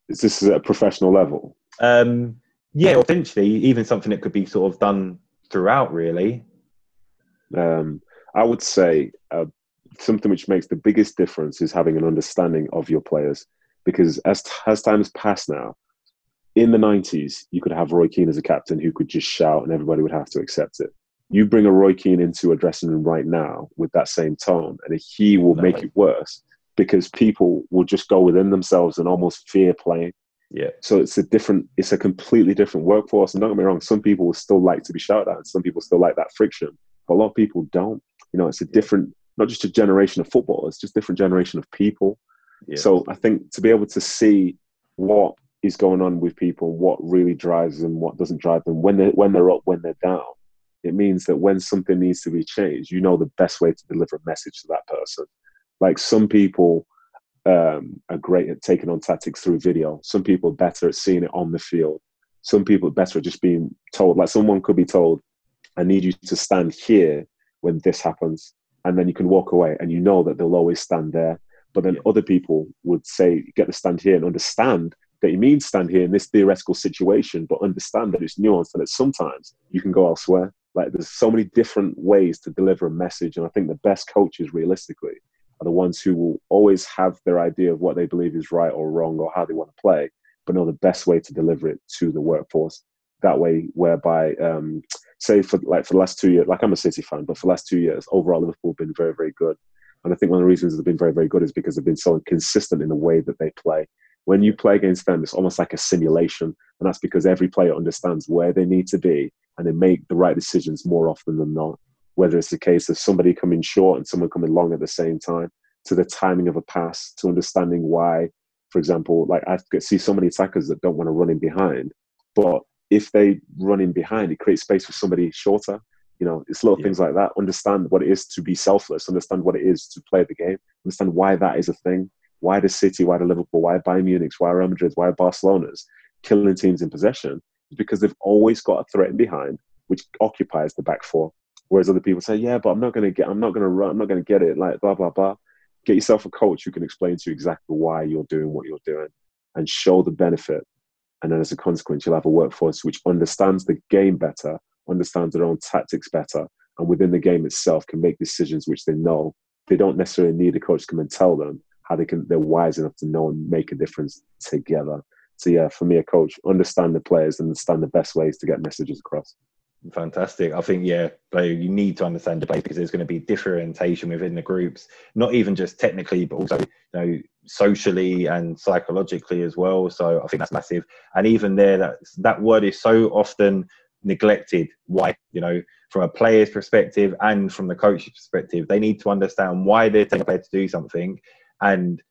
is this at a professional level? Um yeah potentially even something that could be sort of done throughout really. Um i would say uh, something which makes the biggest difference is having an understanding of your players because as as time has passed now in the 90s, you could have Roy Keane as a captain who could just shout and everybody would have to accept it. You bring a Roy Keane into a dressing room right now with that same tone, and he will make it worse because people will just go within themselves and almost fear playing. Yeah. So it's a different, it's a completely different workforce. And don't get me wrong, some people will still like to be shouted at, and some people still like that friction, but a lot of people don't. You know, it's a different, not just a generation of football, it's just different generation of people. Yeah. So I think to be able to see what is going on with people, what really drives them, what doesn't drive them, when they when they're up, when they're down, It means that when something needs to be changed, you know the best way to deliver a message to that person. Like some people um, are great at taking on tactics through video. Some people are better at seeing it on the field. Some people are better at just being told. Like someone could be told, "I need you to stand here when this happens," and then you can walk away, and you know that they'll always stand there. But then other people would say, "Get the stand here," and understand that you mean stand here in this theoretical situation, but understand that it's nuanced and that sometimes you can go elsewhere. Like there's so many different ways to deliver a message, and I think the best coaches, realistically, are the ones who will always have their idea of what they believe is right or wrong or how they want to play, but know the best way to deliver it to the workforce. That way, whereby, um, say for like for the last two years, like I'm a City fan, but for the last two years, overall Liverpool have been very, very good. And I think one of the reasons they've been very, very good is because they've been so consistent in the way that they play. When you play against them, it's almost like a simulation, and that's because every player understands where they need to be and they make the right decisions more often than not whether it's the case of somebody coming short and someone coming long at the same time, to the timing of a pass, to understanding why, for example, like I see so many attackers that don't want to run in behind, but if they run in behind, it creates space for somebody shorter. You know, it's little yeah. things like that. Understand what it is to be selfless. Understand what it is to play the game. Understand why that is a thing. Why the City? Why the Liverpool? Why Bayern Munich? Why Real Madrid? Why Barcelona's killing teams in possession? is Because they've always got a threat in behind, which occupies the back four. Whereas other people say, yeah, but I'm not going to get, I'm not going to run, I'm not going to get it, like blah, blah, blah. Get yourself a coach who can explain to you exactly why you're doing what you're doing and show the benefit. And then as a consequence, you'll have a workforce which understands the game better, understands their own tactics better, and within the game itself can make decisions which they know they don't necessarily need a coach to come and tell them how they can, they're wise enough to know and make a difference together. So yeah, for me, a coach, understand the players, and understand the best ways to get messages across. Fantastic. I think yeah, you need to understand the play because there's going to be differentiation within the groups, not even just technically, but also you know socially and psychologically as well. So I think that's massive. And even there, that that word is so often neglected. Why? You know, from a player's perspective and from the coach's perspective, they need to understand why they're telling a player to do something, and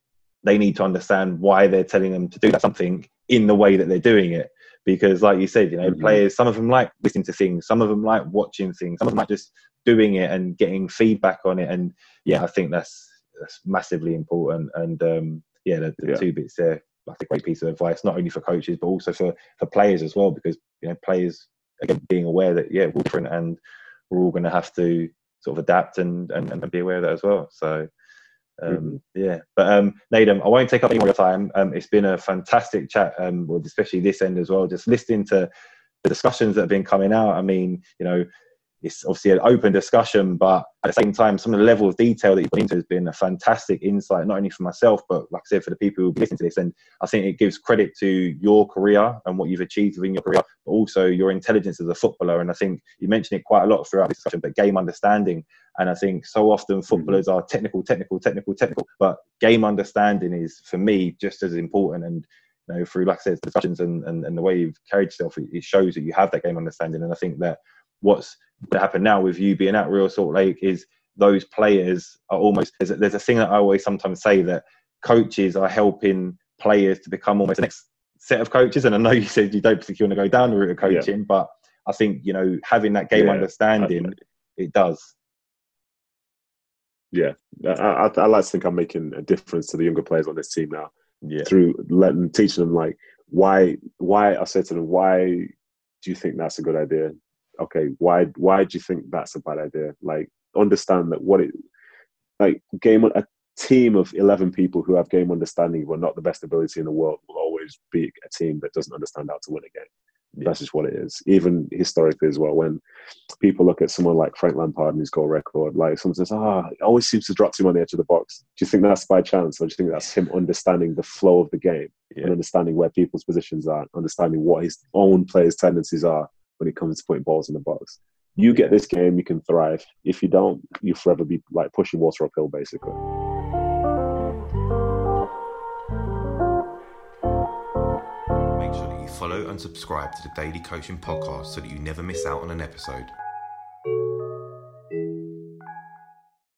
they need to understand why they're telling them to do that something in the way that they're doing it. Because like you said you know mm-hmm. players some of them like listening to things some of them like watching things some of them like just doing it and getting feedback on it. And yeah i think that's that's massively important. And um yeah the, the yeah. two bits there like a great piece of advice not only for coaches but also for for players as well. Because you know players again being aware that yeah we're different and we're all going to have to sort of adapt and, and and be aware of that as well. So um, mm-hmm. Yeah, but um, Nedum, I won't take up any more of your time. Um, it's been a fantastic chat, um, especially this end as well. Just listening to the discussions that have been coming out. I mean, you know, it's obviously an open discussion, but at the same time, some of the level of detail that you've put into has been a fantastic insight, not only for myself, but like I said, for the people who listen to this. And I think it gives credit to your career and what you've achieved within your career, but also your intelligence as a footballer. And I think you mentioned it quite a lot throughout this discussion, but game understanding. And I think so often mm-hmm. footballers are technical, technical, technical, technical, but game understanding is, for me, just as important. And you know, through like I said, discussions and, and, and the way you've carried yourself, it shows that you have that game understanding. And I think that what's to happen now with you being at Real Salt Lake is those players are almost there's a, there's a thing that I always sometimes say that coaches are helping players to become almost the next set of coaches. And I know you said you don't particularly want to go down the route of coaching, yeah. but I think you know having that game yeah, understanding it does. Yeah, I, I, I, like to think I'm making a difference to the younger players on this team now. Yeah. Through letting teaching them like why why I said to them why do you think that's a good idea? okay, why why do you think that's a bad idea? Like understand that what it like game a team of 11 people who have game understanding but not the best ability in the world will always be a team that doesn't understand how to win a game. That's just what it is. Even historically as well, when people look at someone like Frank Lampard and his goal record, like someone says, ah, oh, always seems to drop him on the edge of the box. Do you think that's by chance or do you think that's him understanding the flow of the game yeah. and understanding where people's positions are, understanding what his own players' tendencies are when it comes to putting balls in the box. You get this game, you can thrive. If you don't, you'll forever be like pushing water uphill, basically. Follow and subscribe to the Daily Coaching Podcast so that you never miss out on an episode.